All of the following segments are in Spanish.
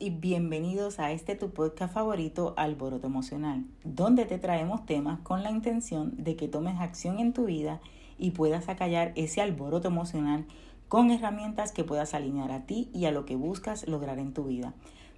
y bienvenidos a este tu podcast favorito Alboroto Emocional, donde te traemos temas con la intención de que tomes acción en tu vida y puedas acallar ese alboroto emocional con herramientas que puedas alinear a ti y a lo que buscas lograr en tu vida.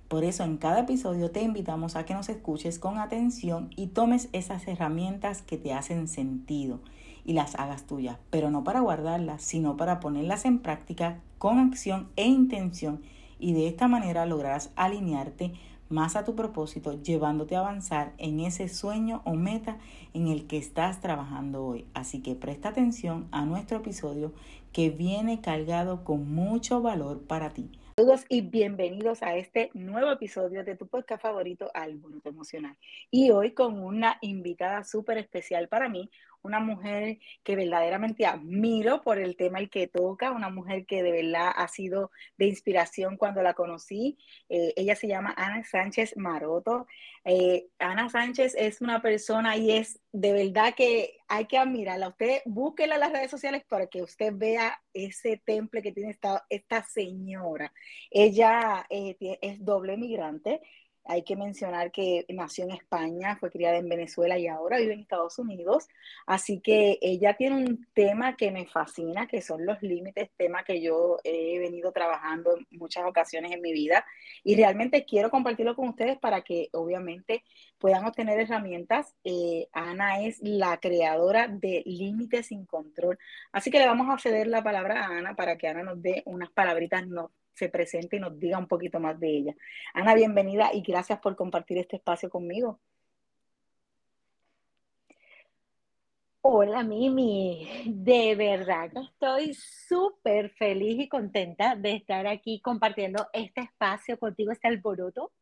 Por eso en cada episodio te invitamos a que nos escuches con atención y tomes esas herramientas que te hacen sentido y las hagas tuyas, pero no para guardarlas, sino para ponerlas en práctica con acción e intención y de esta manera lograrás alinearte más a tu propósito, llevándote a avanzar en ese sueño o meta en el que estás trabajando hoy. Así que presta atención a nuestro episodio que viene cargado con mucho valor para ti. Saludos y bienvenidos a este nuevo episodio de tu podcast favorito, Alboroto Emocional. Y hoy con una invitada súper especial para mí, una mujer que verdaderamente admiro por el tema el que toca, una mujer que de verdad ha sido de inspiración cuando la conocí. Eh, ella se llama Ana Sánchez Maroto. Eh, Ana Sánchez es una persona y es de verdad que hay que admirarla. Usted búsquela en las redes sociales para que usted vea ese temple que tiene esta, esta señora. Ella eh, es doble migrante. Hay que mencionar que nació en España, fue criada en Venezuela y ahora vive en Estados Unidos. Así que ella tiene un tema que me fascina, que son los límites, tema que yo he venido trabajando en muchas ocasiones en mi vida. Y realmente quiero compartirlo con ustedes para que obviamente puedan obtener herramientas. Eh, Ana es la creadora de Límites sin Control. Así que le vamos a ceder la palabra a Ana para que Ana nos dé unas palabritas no, se presente y nos diga un poquito más de ella. Ana, bienvenida y gracias por compartir este espacio conmigo. Hola Mimi, de verdad que estoy súper feliz y contenta de estar aquí compartiendo este espacio contigo, este alboroto.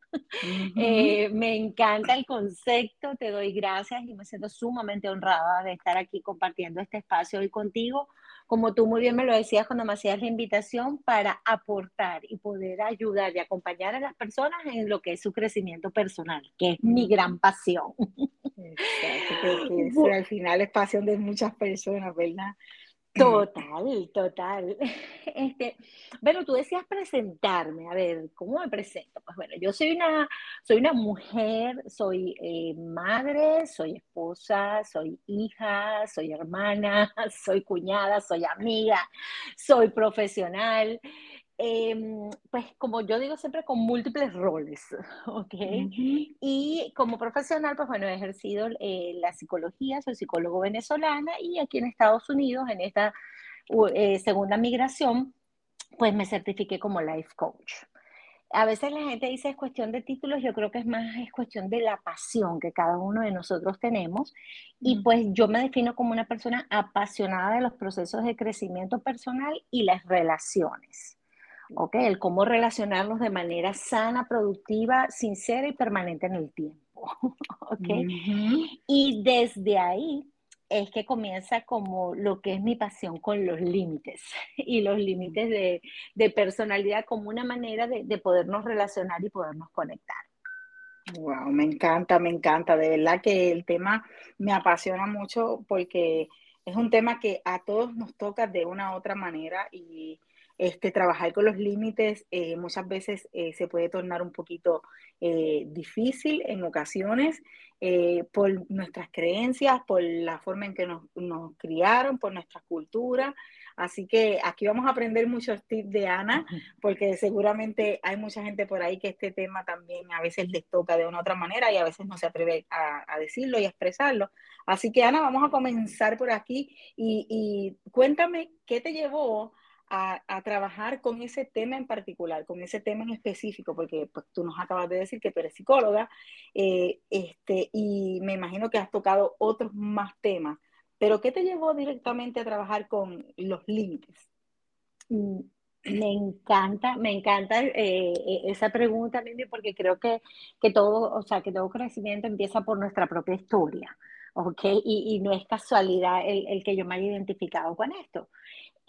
Eh, me encanta el concepto, te doy gracias y me siento sumamente honrada de estar aquí compartiendo este espacio hoy contigo como tú muy bien me lo decías cuando me hacías la invitación, para aportar y poder ayudar y acompañar a las personas en lo que es su crecimiento personal, que es mi gran pasión. Exacto, que, al final es pasión de muchas personas, ¿verdad? Total, total. Este, bueno, tú decías presentarme. A ver, ¿cómo me presento? Pues bueno, yo soy una, soy una mujer, soy eh, madre, soy esposa, soy hija, soy hermana, soy cuñada, soy amiga, soy profesional. Em, pues como yo digo siempre, con múltiples roles, ¿ok? Y como profesional, pues bueno, he ejercido eh, la psicología, soy psicólogo venezolana y aquí en Estados Unidos, en esta eh, segunda migración, pues me certifiqué como life coach. A veces la gente dice es cuestión de títulos, yo creo que es más es cuestión de la pasión que cada uno de nosotros tenemos. Y pues yo me defino como una persona apasionada de los procesos de crecimiento personal y las relaciones. ¿Ok? El cómo relacionarnos de manera sana, productiva, sincera y permanente en el tiempo, ¿ok? Y desde ahí es que comienza como lo que es mi pasión con los límites y los límites de, personalidad como una manera de, de, podernos relacionar y podernos conectar. Wow, me encanta, me encanta. De verdad que el tema me apasiona mucho porque es un tema que a todos nos toca de una u otra manera y este, trabajar con los límites eh, muchas veces eh, se puede tornar un poquito eh, difícil en ocasiones por nuestras creencias, por la forma en que nos, nos, criaron, por nuestra cultura. Así que aquí vamos a aprender muchos tips de Ana, porque seguramente hay mucha gente por ahí que este tema también a veces les toca de una otra manera y a veces no se atreve a, a decirlo y a expresarlo. Así que Ana, vamos a comenzar por aquí y, y cuéntame qué te llevó a, trabajar con ese tema en particular, con ese tema en específico, porque pues, tú nos acabas de decir que tú eres psicóloga, eh, este, y me imagino que has tocado otros más temas, pero ¿qué te llevó directamente a trabajar con los límites? Mm, me encanta, me encanta eh, eh, esa pregunta, Mimi, porque creo que, que, todo, o sea, que todo crecimiento empieza por nuestra propia historia, ¿ok? Y, y no es casualidad el, el, que yo me haya identificado con esto.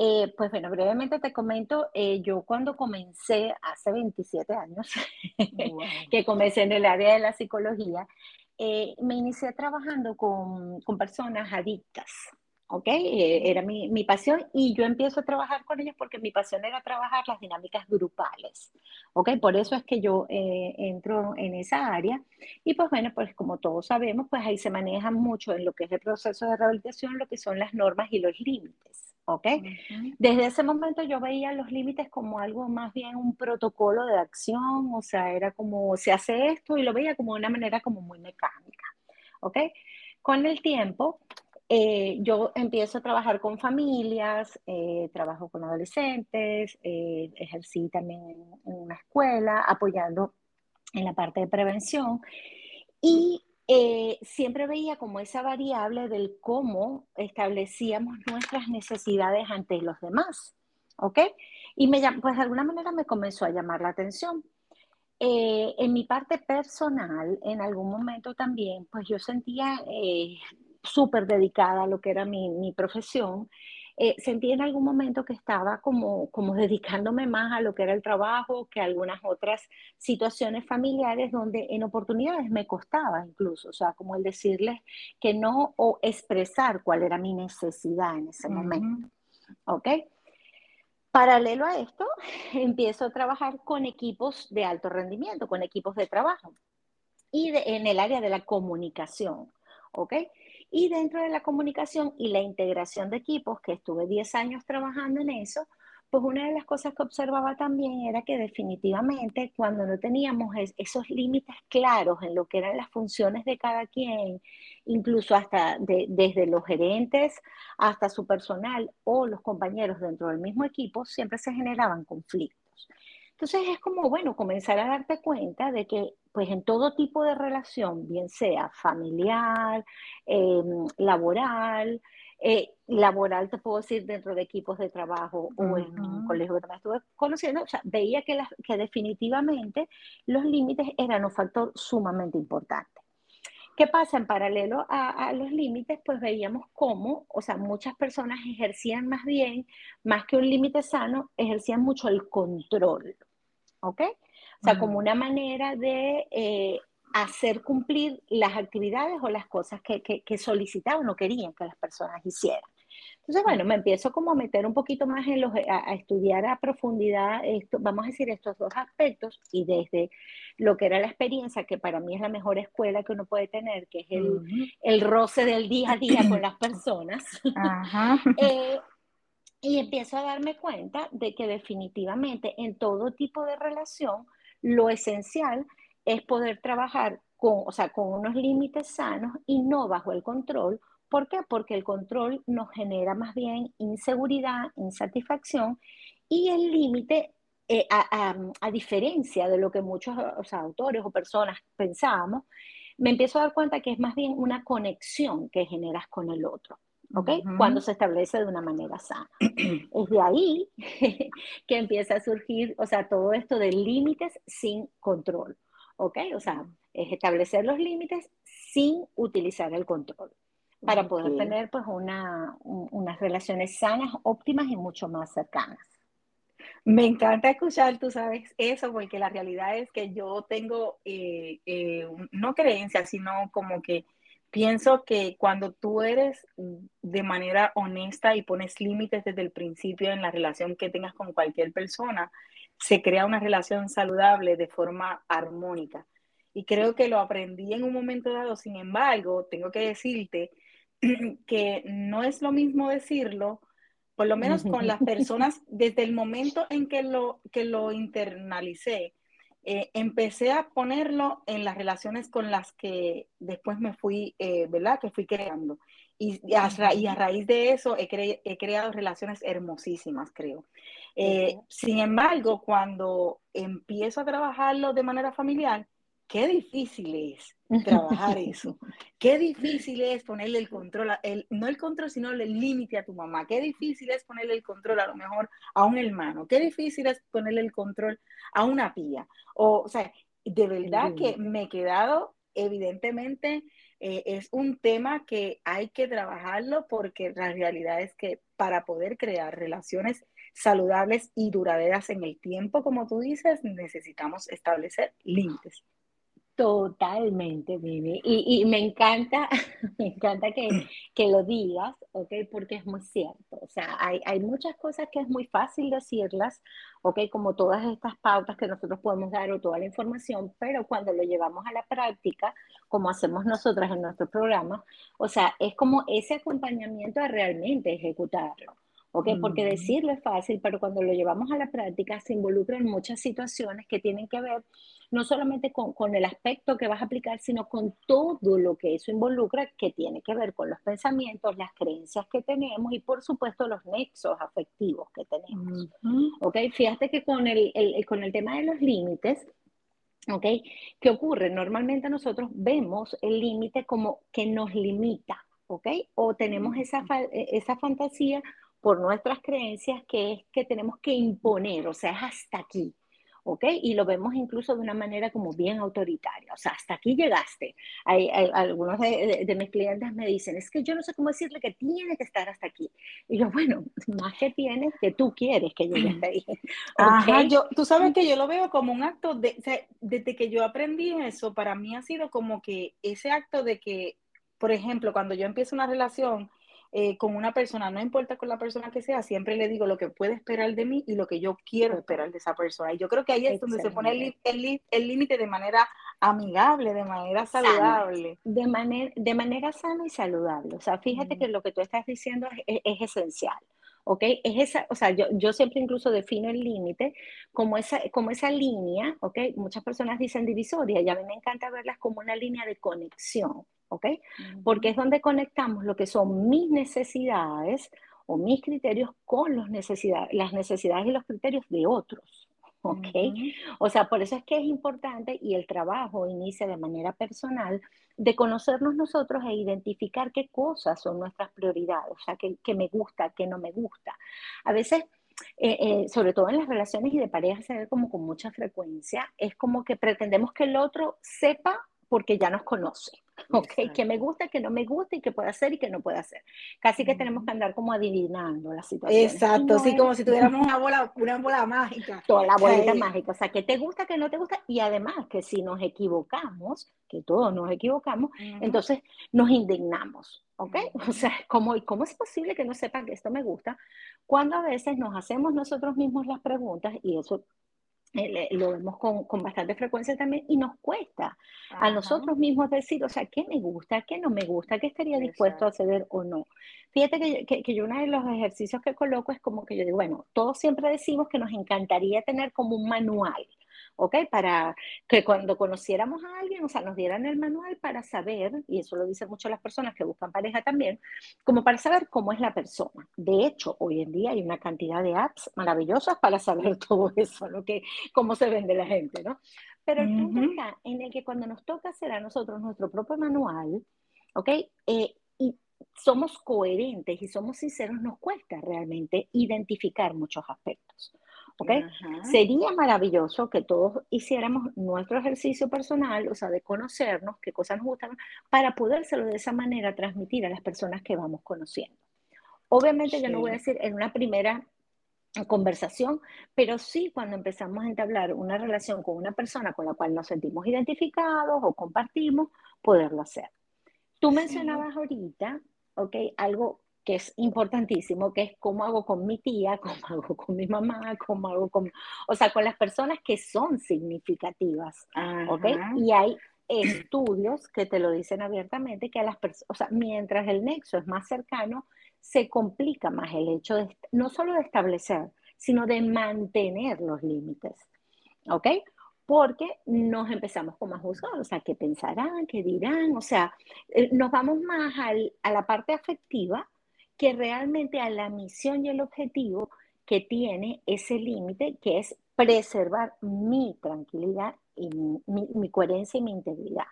Eh, pues bueno, brevemente te comento, eh, yo cuando comencé hace 27 años, que comencé en el área de la psicología, eh, me inicié trabajando con, con, personas adictas, ¿ok? Era mi, mi, pasión y yo empiezo a trabajar con ellos porque mi pasión era trabajar las dinámicas grupales, ¿ok? Por eso es que yo eh, entro en esa área y pues bueno, pues como todos sabemos, pues ahí se maneja mucho en lo que es el proceso de rehabilitación, lo que son las normas y los límites, ¿ok? Desde ese momento yo veía los límites como algo más bien un protocolo de acción, o sea, era como se hace esto y lo veía como de una manera como muy mecánica, ¿ok? Con el tiempo, eh, yo empiezo a trabajar con familias, eh, trabajo con adolescentes, eh, ejercí también en, una escuela, apoyando en la parte de prevención. Y siempre veía como esa variable del cómo establecíamos nuestras necesidades ante los demás. ¿Ok? Y me, pues de alguna manera me comenzó a llamar la atención. en mi parte personal, en algún momento también, pues yo sentía súper dedicada a lo que era mi, mi profesión, eh, sentí en algún momento que estaba como, como dedicándome más a lo que era el trabajo que a algunas otras situaciones familiares donde en oportunidades me costaba incluso, o sea, como el decirles que no o expresar cuál era mi necesidad en ese momento. ¿Ok? Paralelo a esto, empiezo a trabajar con equipos de alto rendimiento, con equipos de trabajo y en el área de la comunicación. ¿Ok? Y dentro de la comunicación y la integración de equipos, que estuve 10 años trabajando en eso, pues una de las cosas que observaba también era que definitivamente cuando no teníamos esos límites claros en lo que eran las funciones de cada quien, incluso hasta desde los gerentes hasta su personal o los compañeros dentro del mismo equipo, siempre se generaban conflictos. Entonces es como, bueno, comenzar a darte cuenta de que pues en todo tipo de relación, bien sea familiar, em, laboral, eh, laboral te puedo decir dentro de equipos de trabajo o en un colegio que me estuve conociendo, o sea, veía que, que definitivamente los límites eran un factor sumamente importante. ¿Qué pasa? En paralelo a, a, los límites, pues veíamos cómo, o sea, muchas personas ejercían más bien, más que un límite sano, ejercían mucho el control, ¿ok? O sea, como una manera de eh, hacer cumplir las actividades o las cosas que, que, solicitaban o querían que las personas hicieran. Entonces, bueno, me empiezo como a meter un poquito más en los, a, estudiar a profundidad, esto, vamos a decir, estos dos aspectos y desde lo que era la experiencia, que para mí es la mejor escuela que uno puede tener, que es el, el roce del día a día con las personas. Ajá. Eh, y empiezo a darme cuenta de que definitivamente en todo tipo de relación, lo esencial es poder trabajar con, o sea, con unos límites sanos y no bajo el control. ¿Por qué? Porque el control nos genera más bien inseguridad, insatisfacción y el límite, eh, a, diferencia de lo que muchos autores o personas pensábamos, me empiezo a dar cuenta que es más bien una conexión que generas con el otro. ¿Ok? Cuando se establece de una manera sana. es de ahí que empieza a surgir, o sea, todo esto de límites sin control, ¿ok? O sea, es establecer los límites sin utilizar el control para poder tener pues una, unas relaciones sanas, óptimas y mucho más cercanas. Me encanta escuchar, tú sabes, eso, porque la realidad es que yo tengo, eh, eh, no creencias, sino como que pienso que cuando tú eres de manera honesta y pones límites desde el principio en la relación que tengas con cualquier persona, se crea una relación saludable de forma armónica. Y creo que lo aprendí en un momento dado, sin embargo, tengo que decirte que no es lo mismo decirlo, por lo menos con las personas, desde el momento en que lo, que lo internalicé, eh, empecé a ponerlo en las relaciones con las que después me fui, eh, ¿verdad? Que fui creando. Y, a, raíz de eso he, creado relaciones hermosísimas, creo. Eh, sin embargo, cuando empiezo a trabajarlo de manera familiar, qué difícil es trabajar eso. Qué difícil es ponerle el control, el, no el control, sino el límite a tu mamá. Qué difícil es ponerle el control a lo mejor a un hermano. Qué difícil es ponerle el control a una tía. O, o sea, de verdad que me he quedado, evidentemente, eh, es un tema que hay que trabajarlo porque la realidad es que para poder crear relaciones saludables y duraderas en el tiempo, como tú dices, necesitamos establecer límites. Totalmente, Vivi. Y, y, me encanta, me encanta que, que, lo digas, ¿ok? Porque es muy cierto. O sea, hay, hay, muchas cosas que es muy fácil decirlas, ¿ok? Como todas estas pautas que nosotros podemos dar o toda la información, pero cuando lo llevamos a la práctica, como hacemos nosotras en nuestro programa, o sea, es como ese acompañamiento a realmente ejecutarlo. ¿Ok? Porque decirlo es fácil, pero cuando lo llevamos a la práctica se involucran muchas situaciones que tienen que ver no solamente con, con, el aspecto que vas a aplicar, sino con todo lo que eso involucra, que tiene que ver con los pensamientos, las creencias que tenemos y por supuesto los nexos afectivos que tenemos. ¿Ok? Fíjate que con el, el, con el tema de los límites, ¿ok? ¿Qué ocurre? Normalmente nosotros vemos el límite como que nos limita, ¿ok? O tenemos esa, esa fantasía por nuestras creencias que es que tenemos que imponer, o sea, es hasta aquí. ¿ok? Y lo vemos incluso de una manera como bien autoritaria, o sea, hasta aquí llegaste. Hay, algunos de, mis clientes me dicen, es que yo no sé cómo decirle que tiene que estar hasta aquí. Y yo, bueno, más que tienes, que tú quieres que llegue hasta ahí. Ajá, yo, tú sabes que yo lo veo como un acto de, o sea, desde que yo aprendí eso, para mí ha sido como que ese acto de que, por ejemplo, cuando yo empiezo una relación, eh, con una persona, no importa con la persona que sea, siempre le digo lo que puede esperar de mí y lo que yo quiero esperar de esa persona. Y yo creo que ahí es donde se pone el límite de manera amigable, de manera saludable. De, manera, de manera sana y saludable. O sea, fíjate que lo que tú estás diciendo es, esencial. ¿ok? Es esa, o sea, yo, yo siempre incluso defino el límite como esa, como esa línea, ¿ok? Muchas personas dicen divisoria y a mí me encanta verlas como una línea de conexión, ¿ok? Porque es donde conectamos lo que son mis necesidades o mis criterios con los necesidades, las necesidades y los criterios de otros. ¿Ok? O sea, por eso es que es importante y el trabajo inicia de manera personal de conocernos nosotros e identificar qué cosas son nuestras prioridades, o sea, qué, me gusta, qué no me gusta. A veces eh, eh, sobre todo en las relaciones y de pareja se ve como con mucha frecuencia, es como que pretendemos que el otro sepa porque ya nos conoce. ¿ok? Que me gusta, que no me gusta y que puede hacer y que no puede hacer. Casi que tenemos que andar como adivinando la situación. Exacto, sí, como si tuviéramos una bola, una bola mágica. Toda la bolita mágica, o sea, que te gusta, que no te gusta, y además que si nos equivocamos, que todos nos equivocamos, entonces nos indignamos, ¿ok? O sea, ¿cómo, ¿cómo es posible que no sepan que esto me gusta? Cuando a veces nos hacemos nosotros mismos las preguntas, y eso lo vemos con, con, bastante frecuencia también y nos cuesta a nosotros mismos decir, o sea, qué me gusta, qué no me gusta, qué estaría dispuesto a ceder o no. Fíjate que, que, que, yo uno de los ejercicios que coloco es como que yo digo, bueno, todos siempre decimos que nos encantaría tener como un manual, ¿ok? Para que cuando conociéramos a alguien, o sea, nos dieran el manual para saber, y eso lo dicen mucho las personas que buscan pareja también, como para saber cómo es la persona. De hecho, hoy en día hay una cantidad de apps maravillosas para saber todo eso, lo que, cómo se vende la gente, ¿no? Pero el punto está en el que cuando nos toca hacer a nosotros nuestro propio manual, ¿ok? Eh, y somos coherentes y somos sinceros, nos cuesta realmente identificar muchos aspectos. Sería maravilloso que todos hiciéramos nuestro ejercicio personal, o sea, de conocernos, qué cosas nos gustan, para podérselo de esa manera transmitir a las personas que vamos conociendo. Obviamente yo no voy a decir en una primera conversación, pero sí cuando empezamos a entablar una relación con una persona con la cual nos sentimos identificados o compartimos, poderlo hacer. Tú mencionabas ahorita, ok, algo que es importantísimo, que es cómo hago con mi tía, cómo hago con mi mamá, cómo hago con, o sea, con las personas que son significativas, ¿ok? Y hay estudios que te lo dicen abiertamente que a las personas, o sea, mientras el nexo es más cercano, se complica más el hecho de, no solo de establecer, sino de mantener los límites, ¿ok? Porque nos empezamos como a juzgar, o sea, qué pensarán, qué dirán, o sea, eh, nos vamos más al, a la parte afectiva que realmente a la misión y el objetivo que tiene ese límite, que es preservar mi tranquilidad y mi, coherencia y mi integridad.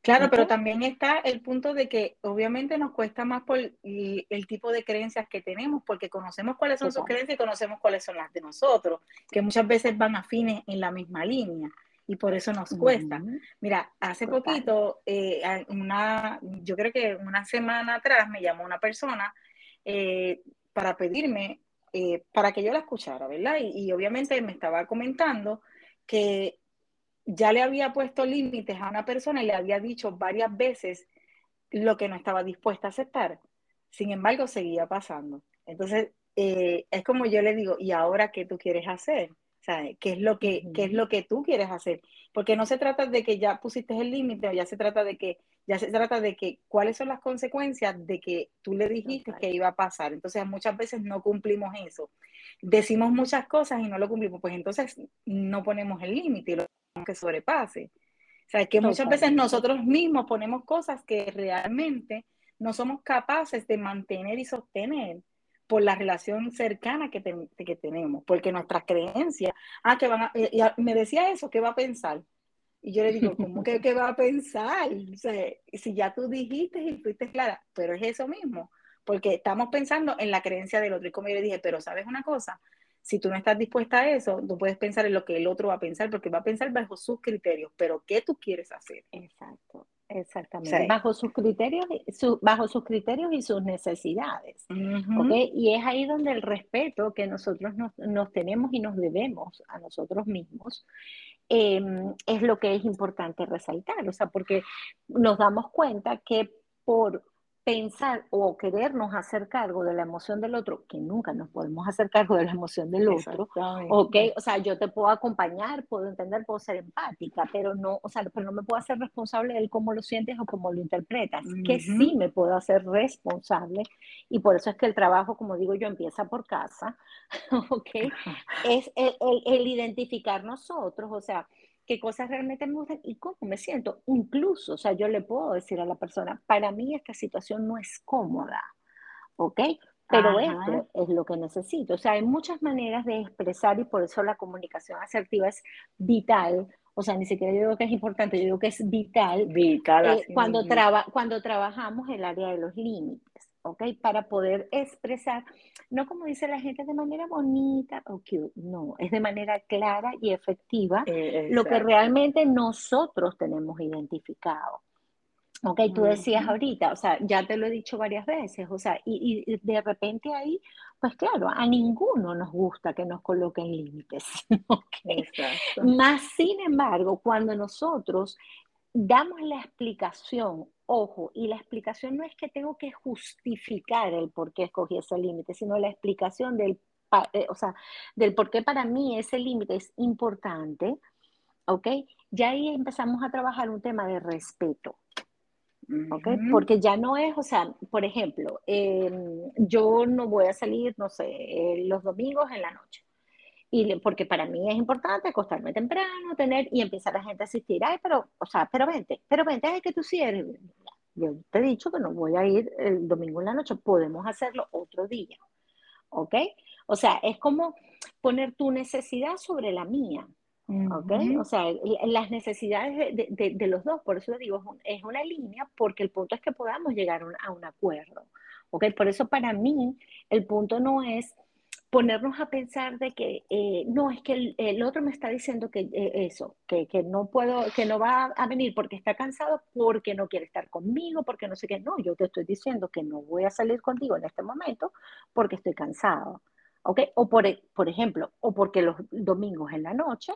Claro, pero también está el punto de que obviamente nos cuesta más por el, tipo de creencias que tenemos, porque conocemos cuáles son sus creencias y conocemos cuáles son las de nosotros, que muchas veces van afines en la misma línea y por eso nos cuesta. Mira, hace poquito, eh, una, yo creo que una semana atrás me llamó una persona eh, para pedirme, eh, para que yo la escuchara, ¿verdad? Y, obviamente me estaba comentando que ya le había puesto límites a una persona y le había dicho varias veces lo que no estaba dispuesta a aceptar. Sin embargo, seguía pasando. Entonces, eh, es como yo le digo, ¿y ahora qué tú quieres hacer? ¿Qué es, lo que, ¿Qué es lo que tú quieres hacer? Porque no se trata de que ya pusiste el límite o ya se trata de que, ya se trata de que cuáles son las consecuencias de que tú le dijiste que iba a pasar. Entonces muchas veces no cumplimos eso. Decimos muchas cosas y no lo cumplimos, pues entonces no ponemos el límite y lo que sobrepase. O sea, que muchas veces nosotros mismos ponemos cosas que realmente no somos capaces de mantener y sostener por la relación cercana que, que tenemos, porque nuestras creencias, ah, que van a, y me decía eso, ¿qué va a pensar? Y yo le digo, ¿cómo que qué va a pensar? O sea, si ya tú dijiste y fuiste clara, pero es eso mismo, porque estamos pensando en la creencia del otro. Y como yo le dije, pero ¿sabes una cosa? Si tú no estás dispuesta a eso, tú puedes pensar en lo que el otro va a pensar, porque va a pensar bajo sus criterios, pero ¿qué tú quieres hacer? Exacto. Exactamente, bajo sus criterios, bajo sus criterios y sus necesidades. Y es ahí donde el respeto que nosotros nos, tenemos y nos debemos a nosotros mismos em, es lo que es importante resaltar. O sea, porque nos damos cuenta que por pensar o querernos hacer cargo de la emoción del otro, que nunca nos podemos hacer cargo de la emoción del otro, ¿ok? O sea, yo te puedo acompañar, puedo entender, puedo ser empática, pero no, o sea, pero no me puedo hacer responsable de cómo lo sientes o cómo lo interpretas, que sí me puedo hacer responsable, y por eso es que el trabajo, como digo yo, empieza por casa, ¿ok? Es el, el identificar nosotros, o sea, qué cosas realmente me gustan y cómo me siento. Incluso, o sea, yo le puedo decir a la persona, para mí esta situación no es cómoda, ¿ok? Pero esto es lo que necesito. O sea, hay muchas maneras de expresar y por eso la comunicación asertiva es vital. O sea, ni siquiera yo digo que es importante, yo digo que es vital, vital eh, cuando, traba, cuando trabajamos el área de los límites. ¿Ok? Para poder expresar, no como dice la gente de manera bonita o cute, no, es de manera clara y efectiva eh, lo que realmente nosotros tenemos identificado. Ok, tú decías ahorita, o sea, ya te lo he dicho varias veces, o sea, y, y, de repente ahí, pues claro, a ninguno nos gusta que nos coloquen límites. Okay. Más sin embargo, cuando nosotros damos la explicación, ojo, y la explicación no es que tengo que justificar el por qué escogí ese límite, sino la explicación del, eh, o sea, del por qué para mí ese límite es importante, ¿ok? Ya ahí empezamos a trabajar un tema de respeto. ¿ok? Porque ya no es, o sea, por ejemplo, em, yo no voy a salir, no sé, eh, los domingos en la noche y porque para mí es importante acostarme temprano, tener y empezar a gente a asistir, ay, pero, o sea, pero vente, pero vente, ay, que tú sí eres. Yo te he dicho que no voy a ir el domingo en la noche, podemos hacerlo otro día, ¿ok? O sea, es como poner tu necesidad sobre la mía, ¿ok? O sea, las necesidades de, de, los dos, por eso digo, es una línea, porque el punto es que podamos llegar a un acuerdo, ¿ok? Por eso para mí el punto no es ponernos a pensar de que eh, no, es que el, otro me está diciendo que eh, eso, que, que, no puedo, que no va a venir porque está cansado, porque no quiere estar conmigo, porque no sé qué. No, yo te estoy diciendo que no voy a salir contigo en este momento porque estoy cansado. ¿Ok? O por, por ejemplo, o porque los domingos en la noche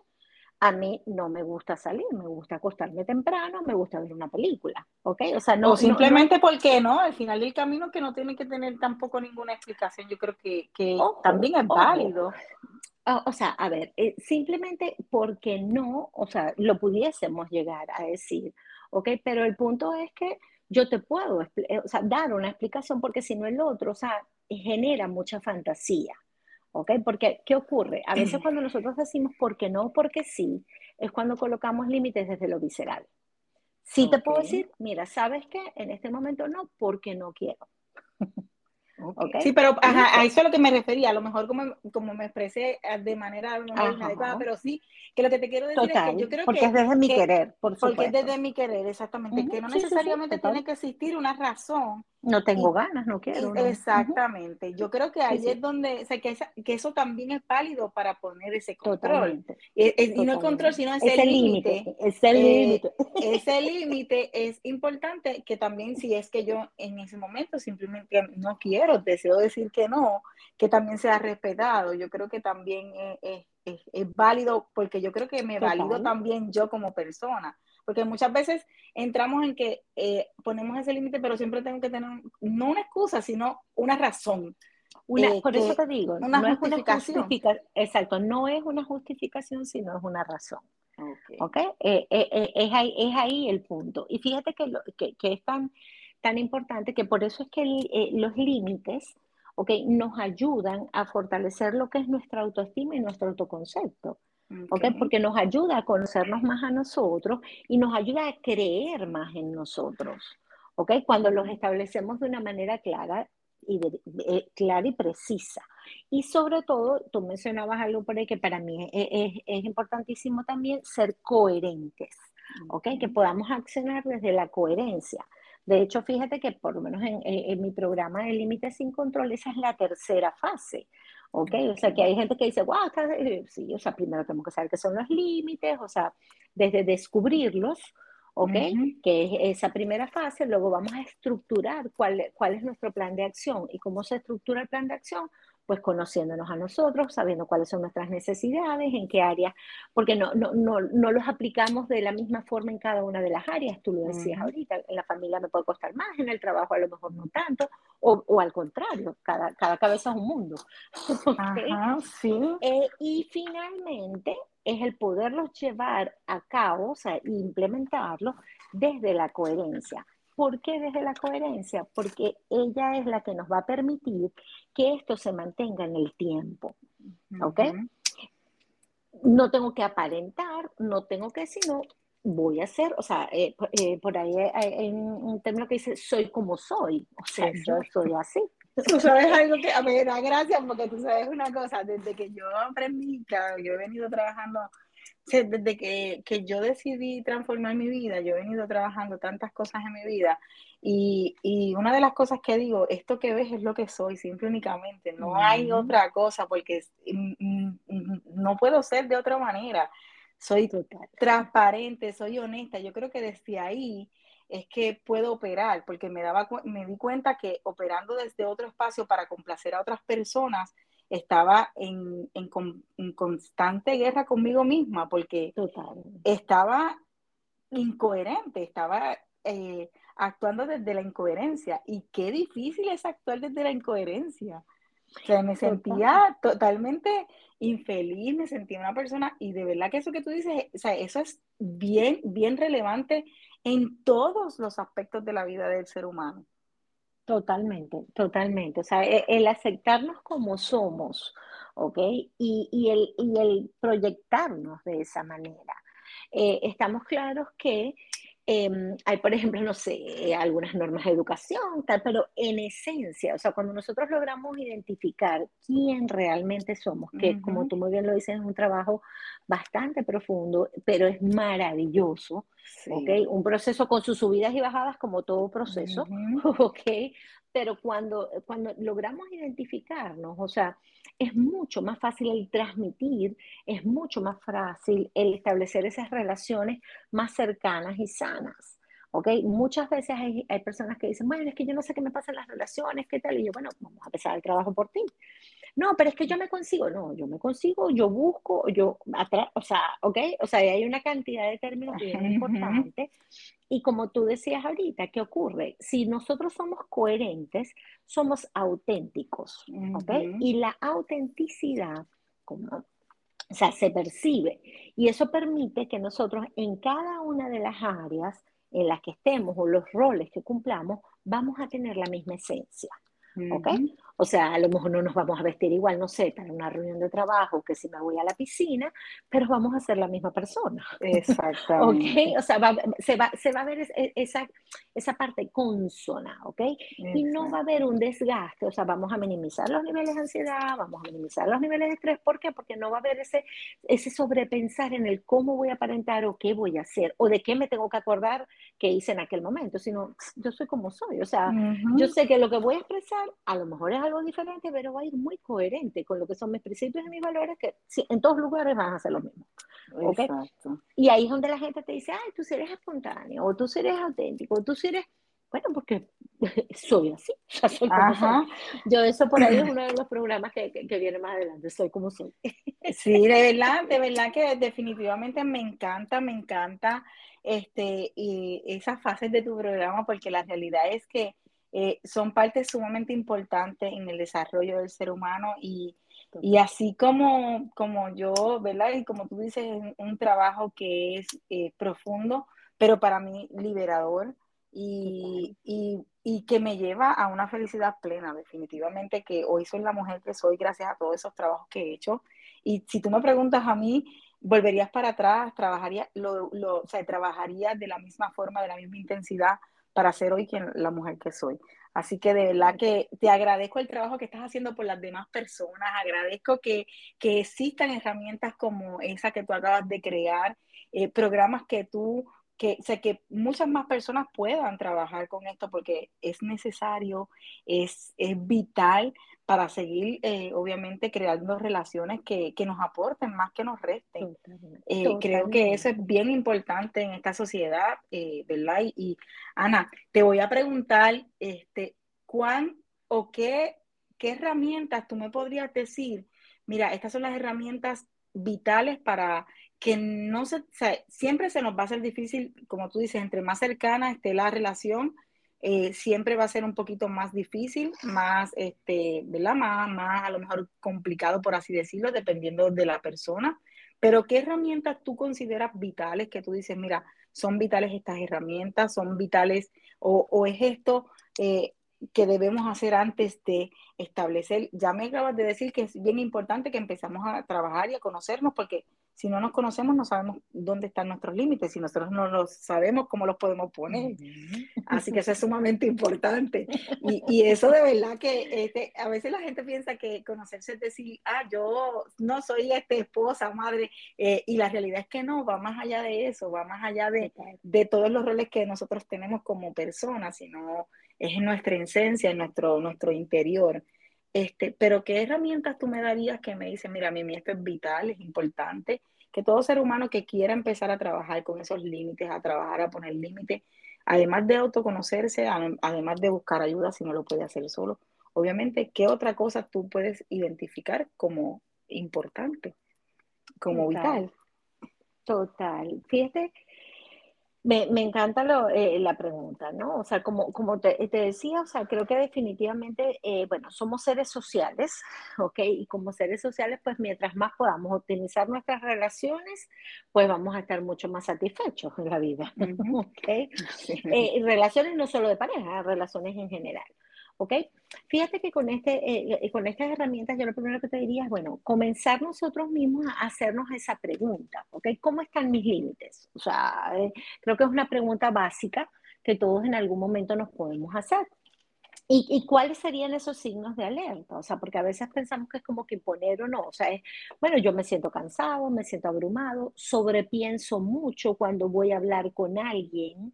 a mí no me gusta salir, me gusta acostarme temprano, me gusta ver una película, ¿ok? O sea, no... simplemente porque no, al final del camino que no tiene que tener tampoco ninguna explicación, yo creo que, también es válido. O, sea, a ver, eh, simplemente porque no, o sea, lo pudiésemos llegar a decir, ¿ok? Pero el punto es que yo te puedo eh, o sea, dar una explicación porque si no el otro, o sea, genera mucha fantasía. ¿Ok? Porque, ¿qué ocurre? A veces cuando nosotros decimos porque no, porque sí, es cuando colocamos límites desde lo visceral. Sí te puedo decir, mira, ¿sabes qué? En este momento no, porque no quiero. Sí, pero a eso es lo que me refería, a lo mejor como, como me expresé eh, de manera inadecuada, pero sí, que lo que te quiero decir es que yo creo porque que... es desde mi querer, por supuesto. Porque es desde mi querer, exactamente, que no necesariamente tiene que existir una razón. No tengo ganas, no quiero. Exactamente, yo creo que ahí es donde, o sea, que, que, eso también es válido para poner ese control. Y, no el control, sino ese límite. Ese límite. ese límite es importante que también si es que yo en ese momento simplemente no quiero, deseo decir que no, que también sea respetado. Yo creo que también es, es, válido porque yo creo que me valido también yo como persona. Porque muchas veces entramos en que eh, ponemos ese límite, pero siempre tengo que tener, no una excusa, sino una razón. Una, por eso te digo, una no justificación. Es una exacto, no es una justificación, sino es una razón. Okay. Eh, eh, es, ahí, es ahí el punto. Y fíjate que, que, que, es tan, tan importante que por eso es que los límites okay, nos ayudan a fortalecer lo que es nuestra autoestima y nuestro autoconcepto. Okay. Porque nos ayuda a conocernos más a nosotros y nos ayuda a creer más en nosotros. Okay. Cuando los establecemos de una manera clara y, eh, clara y precisa. Y sobre todo, tú mencionabas algo por ahí que para mí es, es, importantísimo también ser coherentes, ¿ok? Que podamos accionar desde la coherencia. De hecho, fíjate que por lo menos en, en mi programa de Límites sin Control, esa es la tercera fase. ¿Ok? O sea, que hay gente que dice, wow, eh, sí, o sea, primero tenemos que saber qué son los límites, o sea, desde descubrirlos, ¿ok? Que es esa primera fase, luego vamos a estructurar cuál, cuál es nuestro plan de acción y cómo se estructura el plan de acción, pues conociéndonos a nosotros, sabiendo cuáles son nuestras necesidades, en qué áreas, porque no, no, no, no los aplicamos de la misma forma en cada una de las áreas, tú lo decías ahorita, en la familia me puede costar más, en el trabajo a lo mejor no tanto, o, o al contrario, cada, cada cabeza es un mundo. Ajá, sí. Eh, y finalmente es el poderlos llevar a cabo, o sea, implementarlos desde la coherencia. ¿Por qué desde la coherencia? Porque ella es la que nos va a permitir que esto se mantenga en el tiempo. ¿Ok? No tengo que aparentar, no tengo que, sino voy a ser, o sea, eh, eh, por ahí hay, un término que dice, soy como soy, o sea, yo soy así. Tú sabes algo que a mí me da gracia porque tú sabes una cosa, desde que yo aprendí, claro, yo he venido trabajando desde que, que, yo decidí transformar mi vida, yo he venido trabajando tantas cosas en mi vida y, y, una de las cosas que digo, esto que ves es lo que soy, simple únicamente, no hay otra cosa porque no puedo ser de otra manera. Soy transparente, soy honesta. Yo creo que desde ahí es que puedo operar, porque me, daba, me di cuenta que operando desde otro espacio para complacer a otras personas, estaba en, constante guerra conmigo misma porque estaba incoherente, estaba eh, actuando desde la incoherencia. Y qué difícil es actuar desde la incoherencia. O sea, me sentía totalmente infeliz, me sentía una persona, y de verdad que eso que tú dices, o sea, eso es bien, bien relevante en todos los aspectos de la vida del ser humano. Totalmente, totalmente. O sea, e, el, aceptarnos como somos, ¿ok? Y, el, y el proyectarnos de esa manera. Eh, estamos claros que Em, hay, por ejemplo, no sé, algunas normas de educación, tal, pero en esencia, o sea, cuando nosotros logramos identificar quién realmente somos, que como tú muy bien lo dices, es un trabajo bastante profundo, pero es maravilloso, ¿ok? Un proceso con sus subidas y bajadas como todo proceso, ¿ok? Pero cuando, cuando logramos identificarnos, o sea, es mucho más fácil el transmitir, es mucho más fácil el establecer esas relaciones más cercanas y sanas. ¿ok? Muchas veces hay, hay, personas que dicen, bueno, es que yo no sé qué me pasa en las relaciones, qué tal, y yo, bueno, vamos a empezar el trabajo por ti. No, pero es que yo me consigo, no, yo me consigo, yo busco, yo atrás, o sea, ¿ok? O sea, hay una cantidad de términos bien importantes. Y como tú decías ahorita, ¿qué ocurre? Si nosotros somos coherentes, somos auténticos, ¿ok? Y la autenticidad, como o sea, se percibe. Y eso permite que nosotros en cada una de las áreas en las que estemos o los roles que cumplamos, vamos a tener la misma esencia. ¿Ok? O sea, a lo mejor no nos vamos a vestir igual, no sé, para una reunión de trabajo que si me voy a la piscina, pero vamos a ser la misma persona. Exactamente. ¿Ok? O sea, se, va, se va a ver esa, esa parte consona, ¿ok? Y no va a haber un desgaste, o sea, vamos a minimizar los niveles de ansiedad, vamos a minimizar los niveles de estrés, ¿por qué? Porque no va a haber ese, ese sobrepensar en el cómo voy a aparentar o qué voy a hacer, o de qué me tengo que acordar que hice en aquel momento, sino yo soy como soy, o sea, yo sé que lo que voy a expresar a lo mejor es algo diferente, pero va a ir muy coherente con lo que son mis principios y mis valores, que en todos lugares van a ser lo mismo. Exacto. Y ahí es donde la gente te dice, ay, tú eres espontáneo, o tú eres auténtico, o tú eres, bueno, porque soy así, ya soy como soy. Yo eso por ahí es uno de los programas que, que, viene más adelante, soy como soy. Sí, de verdad, de verdad que definitivamente me encanta, me encanta este, y esas fases de tu programa porque la realidad es que eh, son partes sumamente importantes en el desarrollo del ser humano y, y así como, como yo, ¿verdad? Y como tú dices, es un trabajo que es eh, profundo, pero para mí liberador y, y, que me lleva a una felicidad plena, definitivamente, que hoy soy la mujer que soy gracias a todos esos trabajos que he hecho. Y si tú me preguntas a mí, ¿volverías para atrás? ¿Trabajaría, lo, lo, o sea, ¿Trabajaría de la misma forma, de la misma intensidad para ser hoy quien, la mujer que soy? Así que de verdad que te agradezco el trabajo que estás haciendo por las demás personas, agradezco que, que existan herramientas como esa que tú acabas de crear, eh, programas que tú que, sé que muchas más personas puedan trabajar con esto porque es necesario, es, es vital para seguir, eh, obviamente, creando relaciones que, que, nos aporten más que nos resten. Eh, creo que eso es bien importante en esta sociedad, eh, ¿verdad? Y, Ana, te voy a preguntar, este, ¿cuán o qué, qué herramientas tú me podrías decir? Mira, estas son las herramientas vitales para que no se, siempre se nos va a hacer difícil, como tú dices, entre más cercana esté la relación, eh, siempre va a ser un poquito más difícil, más, este, ¿verdad? Más, más a lo mejor complicado, por así decirlo, dependiendo de la persona. Pero ¿qué herramientas tú consideras vitales que tú dices, mira, son vitales estas herramientas, son vitales, o, o es esto eh, que debemos hacer antes de establecer? Ya me acabas de decir que es bien importante que empezamos a trabajar y a conocernos porque si no nos conocemos, no sabemos dónde están nuestros límites. Si nosotros no los sabemos, ¿cómo los podemos poner? Así que eso es sumamente importante. Y, y eso de verdad que este, a veces la gente piensa que conocerse es decir, ah, yo no soy este, esposa, madre, eh, y la realidad es que no, va más allá de eso, va más allá de, de todos los roles que nosotros tenemos como personas, sino es en nuestra esencia, en nuestro, nuestro interior. Este, pero ¿qué herramientas tú me darías que me dicen, mira, a mí esto es vital, es importante, que todo ser humano que quiera empezar a trabajar con esos límites, a trabajar, a poner límites, además de autoconocerse, además de buscar ayuda si no lo puede hacer solo, obviamente, ¿qué otra cosa tú puedes identificar como importante, como vital? Total. Fíjate me, me encanta lo, eh, la pregunta, ¿no? O sea, como, como te, te, decía, o sea, creo que definitivamente, eh, bueno, somos seres sociales, ¿ok? Y como seres sociales, pues mientras más podamos optimizar nuestras relaciones, pues vamos a estar mucho más satisfechos en la vida, ¿ok? Eh, relaciones no solo de pareja, relaciones en general. ¿Ok? Fíjate que con, este, eh, eh, con estas herramientas yo lo primero que te diría es, bueno, comenzar nosotros mismos a hacernos esa pregunta, ¿ok? ¿Cómo están mis límites? O sea, eh, creo que es una pregunta básica que todos en algún momento nos podemos hacer. ¿Y, ¿Y, cuáles serían esos signos de alerta? O sea, porque a veces pensamos que es como que imponer o no. O sea, es, bueno, yo me siento cansado, me siento abrumado, sobrepienso mucho cuando voy a hablar con alguien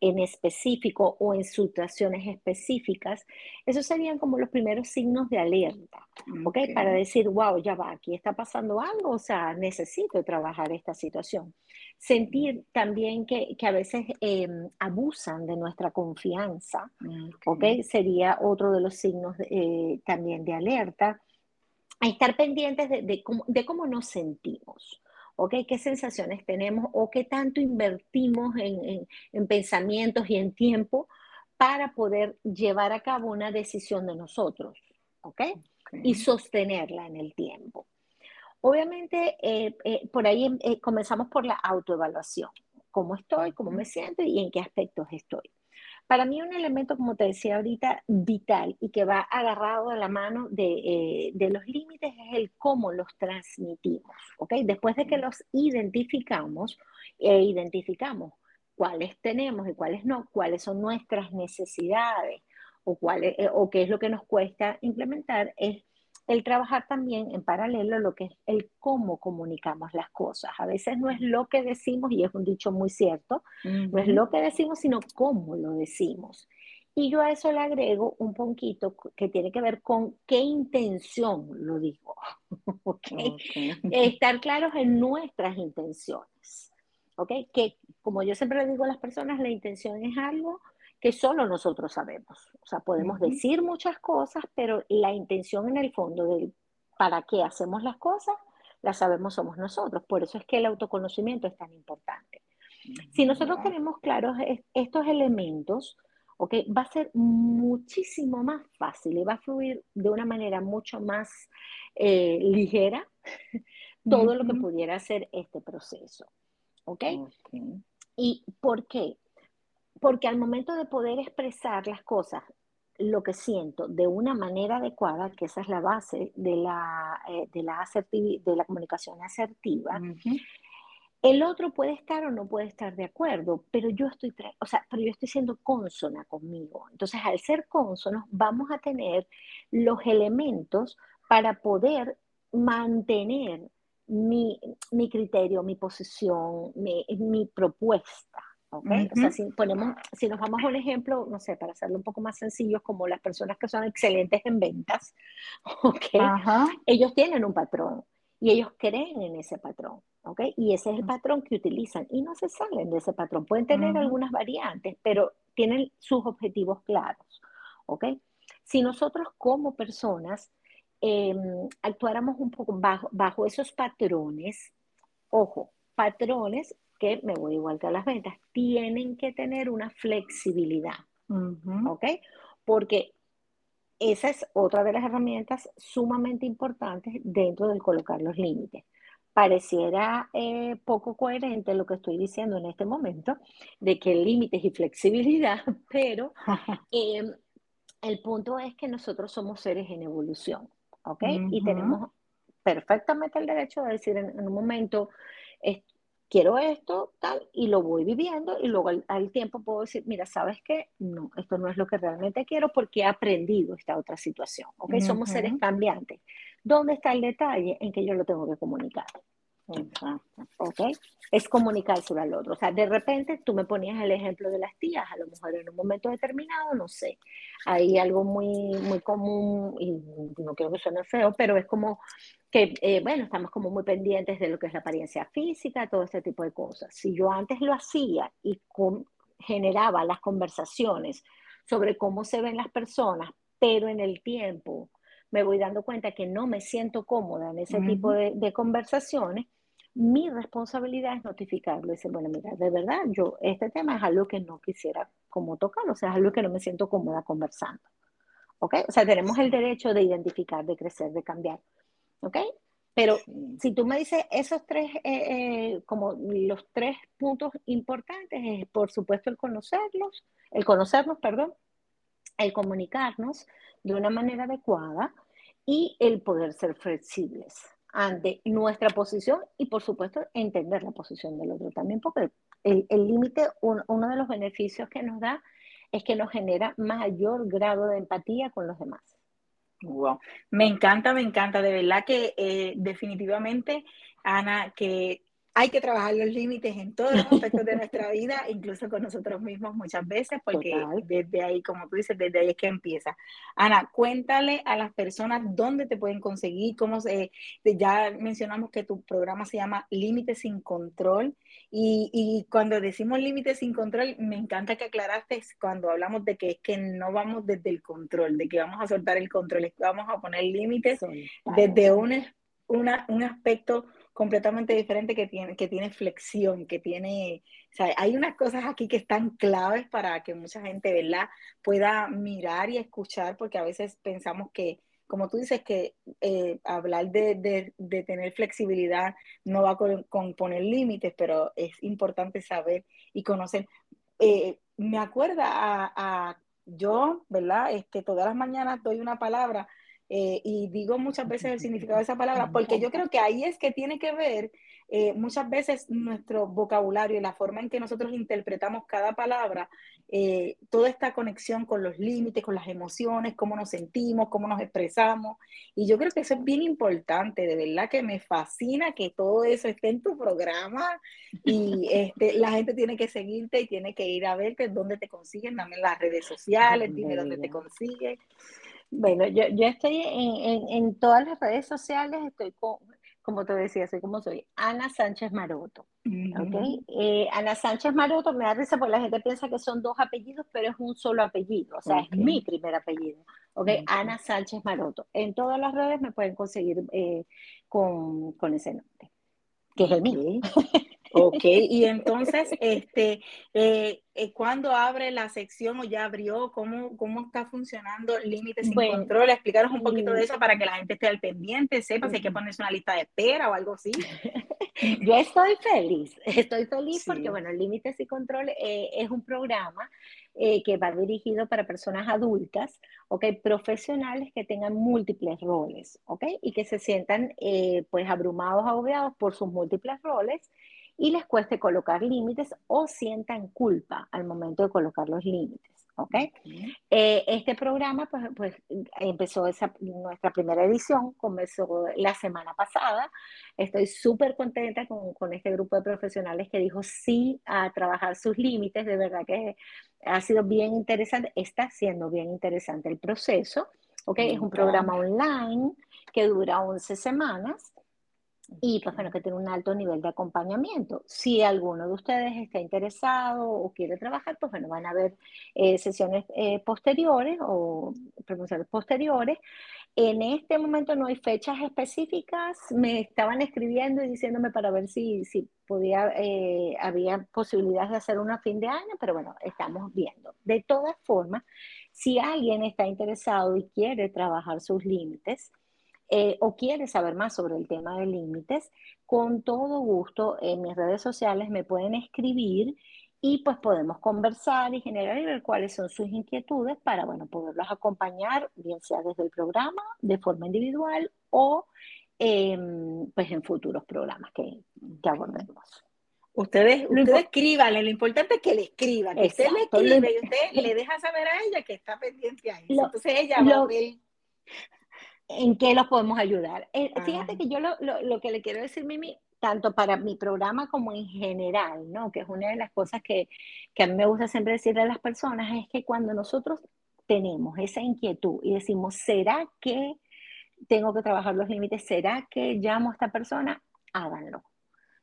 en específico o en situaciones específicas, esos serían como los primeros signos de alerta, ¿ok? Para decir, wow, ya va, aquí está pasando algo, o sea, necesito trabajar esta situación. Sentir también que, que a veces em, abusan de nuestra confianza, ¿ok? Sería otro de los signos eh, también de alerta. A estar pendientes de, de, cómo, de cómo nos sentimos. ¿Ok? ¿Qué sensaciones tenemos o qué tanto invertimos en, pensamientos y en tiempo para poder llevar a cabo una decisión de nosotros, ¿ok? Y sostenerla en el tiempo. Obviamente, eh, eh, por ahí eh, comenzamos por la autoevaluación. ¿Cómo estoy? ¿Cómo me siento? ¿Y en qué aspectos estoy? Para mí un elemento, como te decía ahorita, vital y que va agarrado a la mano eh, de, los límites es el cómo los transmitimos, ¿ok? Después de que los identificamos e identificamos cuáles tenemos y cuáles no, cuáles son nuestras necesidades o, cuáles, eh, o qué es lo que nos cuesta implementar, es el trabajar también en paralelo lo que es el cómo comunicamos las cosas. A veces no es lo que decimos, y es un dicho muy cierto, no es lo que decimos, sino cómo lo decimos. Y yo a eso le agrego un poquito que tiene que ver con qué intención lo digo. ¿Okay? Estar claros en nuestras intenciones. ¿Ok? Que como yo siempre le digo a las personas, la intención es algo que solo nosotros sabemos. O sea, podemos decir muchas cosas, pero la intención en el fondo de para qué hacemos las cosas, la sabemos somos nosotros. Por eso es que el autoconocimiento es tan importante. Si nosotros tenemos claros estos elementos, ¿okay? va a ser muchísimo más fácil y va a fluir de una manera mucho más eh, ligera todo lo que pudiera ser este proceso. ¿Ok? ¿Y por qué? Porque al momento de poder expresar las cosas, lo que siento de una manera adecuada, que esa es la base de la, eh, de la, de la comunicación asertiva, el otro puede estar o no puede estar de acuerdo, pero yo estoy, o sea, pero yo estoy siendo consona conmigo. Entonces, al ser consonos, vamos a tener los elementos para poder mantener mi, criterio, mi posición, mi, mi propuesta. ¿Okay? O sea, si, ponemos, si nos vamos a un ejemplo, no sé, para hacerlo un poco más sencillo, como las personas que son excelentes en ventas, ¿okay? ellos tienen un patrón y ellos creen en ese patrón. ¿okay? Y ese es el patrón que utilizan y no se salen de ese patrón. Pueden tener algunas variantes, pero tienen sus objetivos claros. ¿okay? Si nosotros como personas em, actuáramos un poco bajo, bajo esos patrones, ojo, patrones que me voy igual que a las ventas, tienen que tener una flexibilidad, ¿ok? Porque esa es otra de las herramientas sumamente importantes dentro de colocar los límites. Pareciera eh, poco coherente lo que estoy diciendo en este momento, de que límites y flexibilidad, pero em, el punto es que nosotros somos seres en evolución, ¿ok? Y tenemos perfectamente el derecho de decir en, un momento, quiero esto, tal, y lo voy viviendo y luego al, tiempo puedo decir, mira, ¿sabes qué? No, esto no es lo que realmente quiero porque he aprendido esta otra situación, ¿ok? Somos seres cambiantes. ¿Dónde está el detalle en que yo lo tengo que comunicar? ¿Ok? Es comunicárselo al otro. O sea, de repente tú me ponías el ejemplo de las tías, a lo mejor en un momento determinado, no sé, hay algo muy, muy común, y no quiero que suene feo, pero es como que, eh, bueno, estamos como muy pendientes de lo que es la apariencia física, todo este tipo de cosas. Si yo antes lo hacía y generaba las conversaciones sobre cómo se ven las personas, pero en el tiempo me voy dando cuenta que no me siento cómoda en ese tipo de, de conversaciones, mi responsabilidad es notificarlo decir, bueno, mira, de verdad, yo, este tema es algo que no quisiera como tocar, o sea, es algo que no me siento cómoda conversando. ¿Ok? O sea, tenemos el derecho de identificar, de crecer, de cambiar. ¿Ok? Pero si tú me dices esos tres, eh, eh, como los tres puntos importantes, es por supuesto el conocerlos, el conocernos, perdón, el comunicarnos de una manera adecuada y el poder ser flexibles ante nuestra posición y por supuesto entender la posición del otro también, porque el límite, uno de los beneficios que nos da es que nos genera mayor grado de empatía con los demás. Wow. Me encanta, me encanta, de verdad que eh, definitivamente, Ana, que hay que trabajar los límites en todos los aspectos de nuestra vida, incluso con nosotros mismos muchas veces, porque desde ahí, como tú dices, desde ahí es que empieza. Ana, cuéntale a las personas dónde te pueden conseguir, cómo se, ya mencionamos que tu programa se llama Límites sin Control, y, y cuando decimos límites sin control, me encanta que aclaraste cuando hablamos de que es que no vamos desde el control, de que vamos a soltar el control, es que vamos a poner límites desde un, una, un aspecto completamente diferente que tiene, que tiene flexión, que tiene, o sea, hay unas cosas aquí que están claves para que mucha gente, ¿verdad?, pueda mirar y escuchar, porque a veces pensamos que, como tú dices, que eh, hablar de, de, tener flexibilidad no va con, con poner límites, pero es importante saber y conocer. Eh, me acuerda a, a, yo, ¿verdad? Este, todas las mañanas doy una palabra eh, y digo muchas veces el significado de esa palabra, porque yo creo que ahí es que tiene que ver eh, muchas veces nuestro vocabulario y la forma en que nosotros interpretamos cada palabra, eh, toda esta conexión con los límites, con las emociones, cómo nos sentimos, cómo nos expresamos. Y yo creo que eso es bien importante, de verdad que me fascina que todo eso esté en tu programa y este, la gente tiene que seguirte y tiene que ir a verte dónde te consiguen, dame las redes sociales, dime dónde te consiguen. Bueno, yo, yo estoy en, en, todas las redes sociales, estoy con, como te decía, soy como soy, Ana Sánchez Maroto. Eh, Ana Sánchez Maroto me da risa porque la gente piensa que son dos apellidos, pero es un solo apellido, o sea, es mi primer apellido. Okay. Ana Sánchez Maroto. En todas las redes me pueden conseguir eh, con, con, ese nombre, que es el mío. Ok, y entonces, este, eh, eh, ¿cuándo abre la sección o ya abrió? ¿Cómo, cómo está funcionando Límites sin Control? Explícanos un poquito de eso para que la gente esté al pendiente, sepa si hay que ponerse una lista de espera o algo así. Yo estoy feliz, estoy feliz porque, bueno, Límites sin Control eh, es un programa eh, que va dirigido para personas adultas, ¿ok? Profesionales que tengan múltiples roles, ¿ok? Y que se sientan, pues, abrumados, agobiados por sus múltiples roles y les cueste colocar límites o sientan culpa al momento de colocar los límites. ¿ok? Eh, este programa, pues, pues empezó esa, nuestra primera edición, comenzó la semana pasada. Estoy súper contenta con, con, este grupo de profesionales que dijo sí a trabajar sus límites. De verdad que ha sido bien interesante, está siendo bien interesante el proceso. ¿ok? Es un programa online que dura 11 semanas y pues bueno, que tiene un alto nivel de acompañamiento. Si alguno de ustedes está interesado o quiere trabajar, pues bueno, van a haber eh, sesiones eh, posteriores o promociones posteriores. En este momento no hay fechas específicas, me estaban escribiendo y diciéndome para ver si, si podía, eh, había posibilidades de hacer una fin de año, pero bueno, estamos viendo. De todas formas, si alguien está interesado y quiere trabajar sus límites, eh, o quieres saber más sobre el tema de límites, con todo gusto en mis redes sociales me pueden escribir y pues podemos conversar y generar y ver cuáles son sus inquietudes para, bueno, poderlos acompañar, bien sea desde el programa, de forma individual o em, pues en futuros programas que, que abordemos. Ustedes, usted escríbanle, lo importante es que le escriban, que usted le escribe y usted le deja saber a ella que está pendiente ahí. Entonces ella va a ver en qué los podemos ayudar. Eh, fíjate que yo lo, lo, que le quiero decir, Mimi, tanto para mi programa como en general, ¿no? Que es una de las cosas que, que a mí me gusta siempre decirle a las personas, es que cuando nosotros tenemos esa inquietud y decimos, ¿será que tengo que trabajar los límites? ¿Será que llamo a esta persona? Háganlo.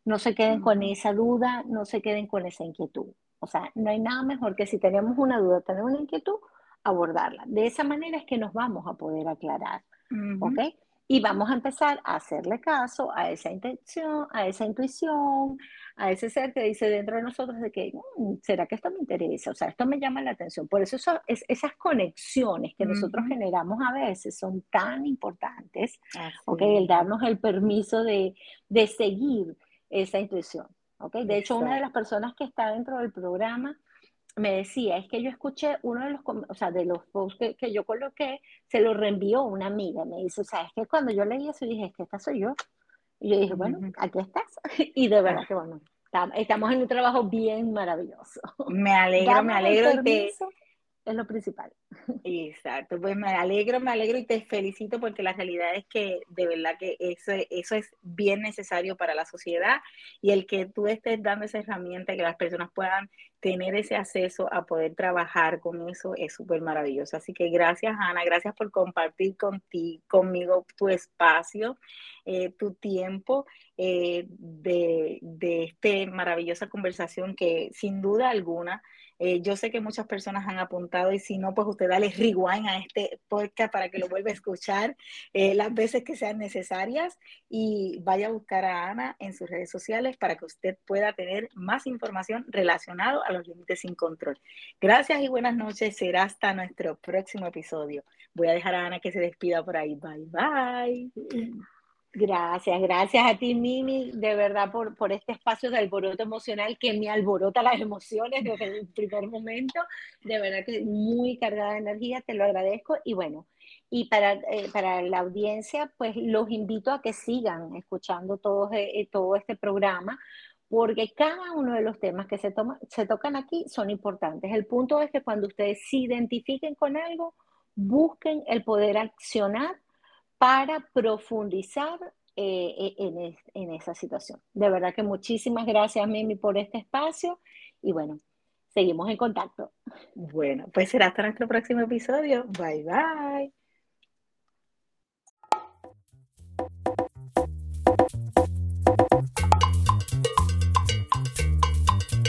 No se queden con esa duda, no se queden con esa inquietud. O sea, no hay nada mejor que si tenemos una duda, tener una inquietud, abordarla. De esa manera es que nos vamos a poder aclarar. ¿Ok? Y vamos a empezar a hacerle caso a esa intención, a esa intuición, a ese ser que dice dentro de nosotros de que, mm, ¿será que esto me interesa? O sea, esto me llama la atención. Por eso, es, esas conexiones que nosotros generamos a veces son tan importantes, ¿ok? El darnos el permiso de, de seguir esa intuición, ¿ok? De hecho, una de las personas que está dentro del programa me decía, es que yo escuché uno de los, o sea, de los posts que, que, yo coloqué, se lo reenvió una amiga. Me dice, o sea, es que cuando yo leí eso dije, es que esta soy yo. Y yo dije, bueno, aquí estás. Y de verdad que bueno, estamos en un trabajo bien maravilloso. Me alegro, me alegro. Y es lo principal. Exacto, pues me alegro, me alegro y te felicito porque la realidad es que de verdad que eso, eso es bien necesario para la sociedad y el que tú estés dando esa herramienta, que las personas puedan tener ese acceso a poder trabajar con eso es súper maravilloso. Así que gracias Ana, gracias por compartir contigo, conmigo tu espacio, eh, tu tiempo eh, de, de esta maravillosa conversación que sin duda alguna eh, yo sé que muchas personas han apuntado y si no, pues usted dale rewind a este podcast para que lo vuelva a escuchar eh, las veces que sean necesarias y vaya a buscar a Ana en sus redes sociales para que usted pueda tener más información relacionada a los límites sin control. Gracias y buenas noches. Será hasta nuestro próximo episodio. Voy a dejar a Ana que se despida por ahí. Bye, bye. Gracias, gracias a ti, Mimi, de verdad, por, por este espacio de alboroto emocional que me alborota las emociones desde el primer momento. De verdad que muy cargada de energía, te lo agradezco. Y bueno, y para, eh, para la audiencia, pues los invito a que sigan escuchando todo, eh, todo este programa, porque cada uno de los temas que se, toma, se tocan aquí son importantes. El punto es que cuando ustedes se identifiquen con algo, busquen el poder accionar para profundizar eh, e, en, esa situación. De verdad que muchísimas gracias, Mimi, por este espacio y bueno, seguimos en contacto. Bueno, pues será hasta nuestro próximo episodio. Bye bye.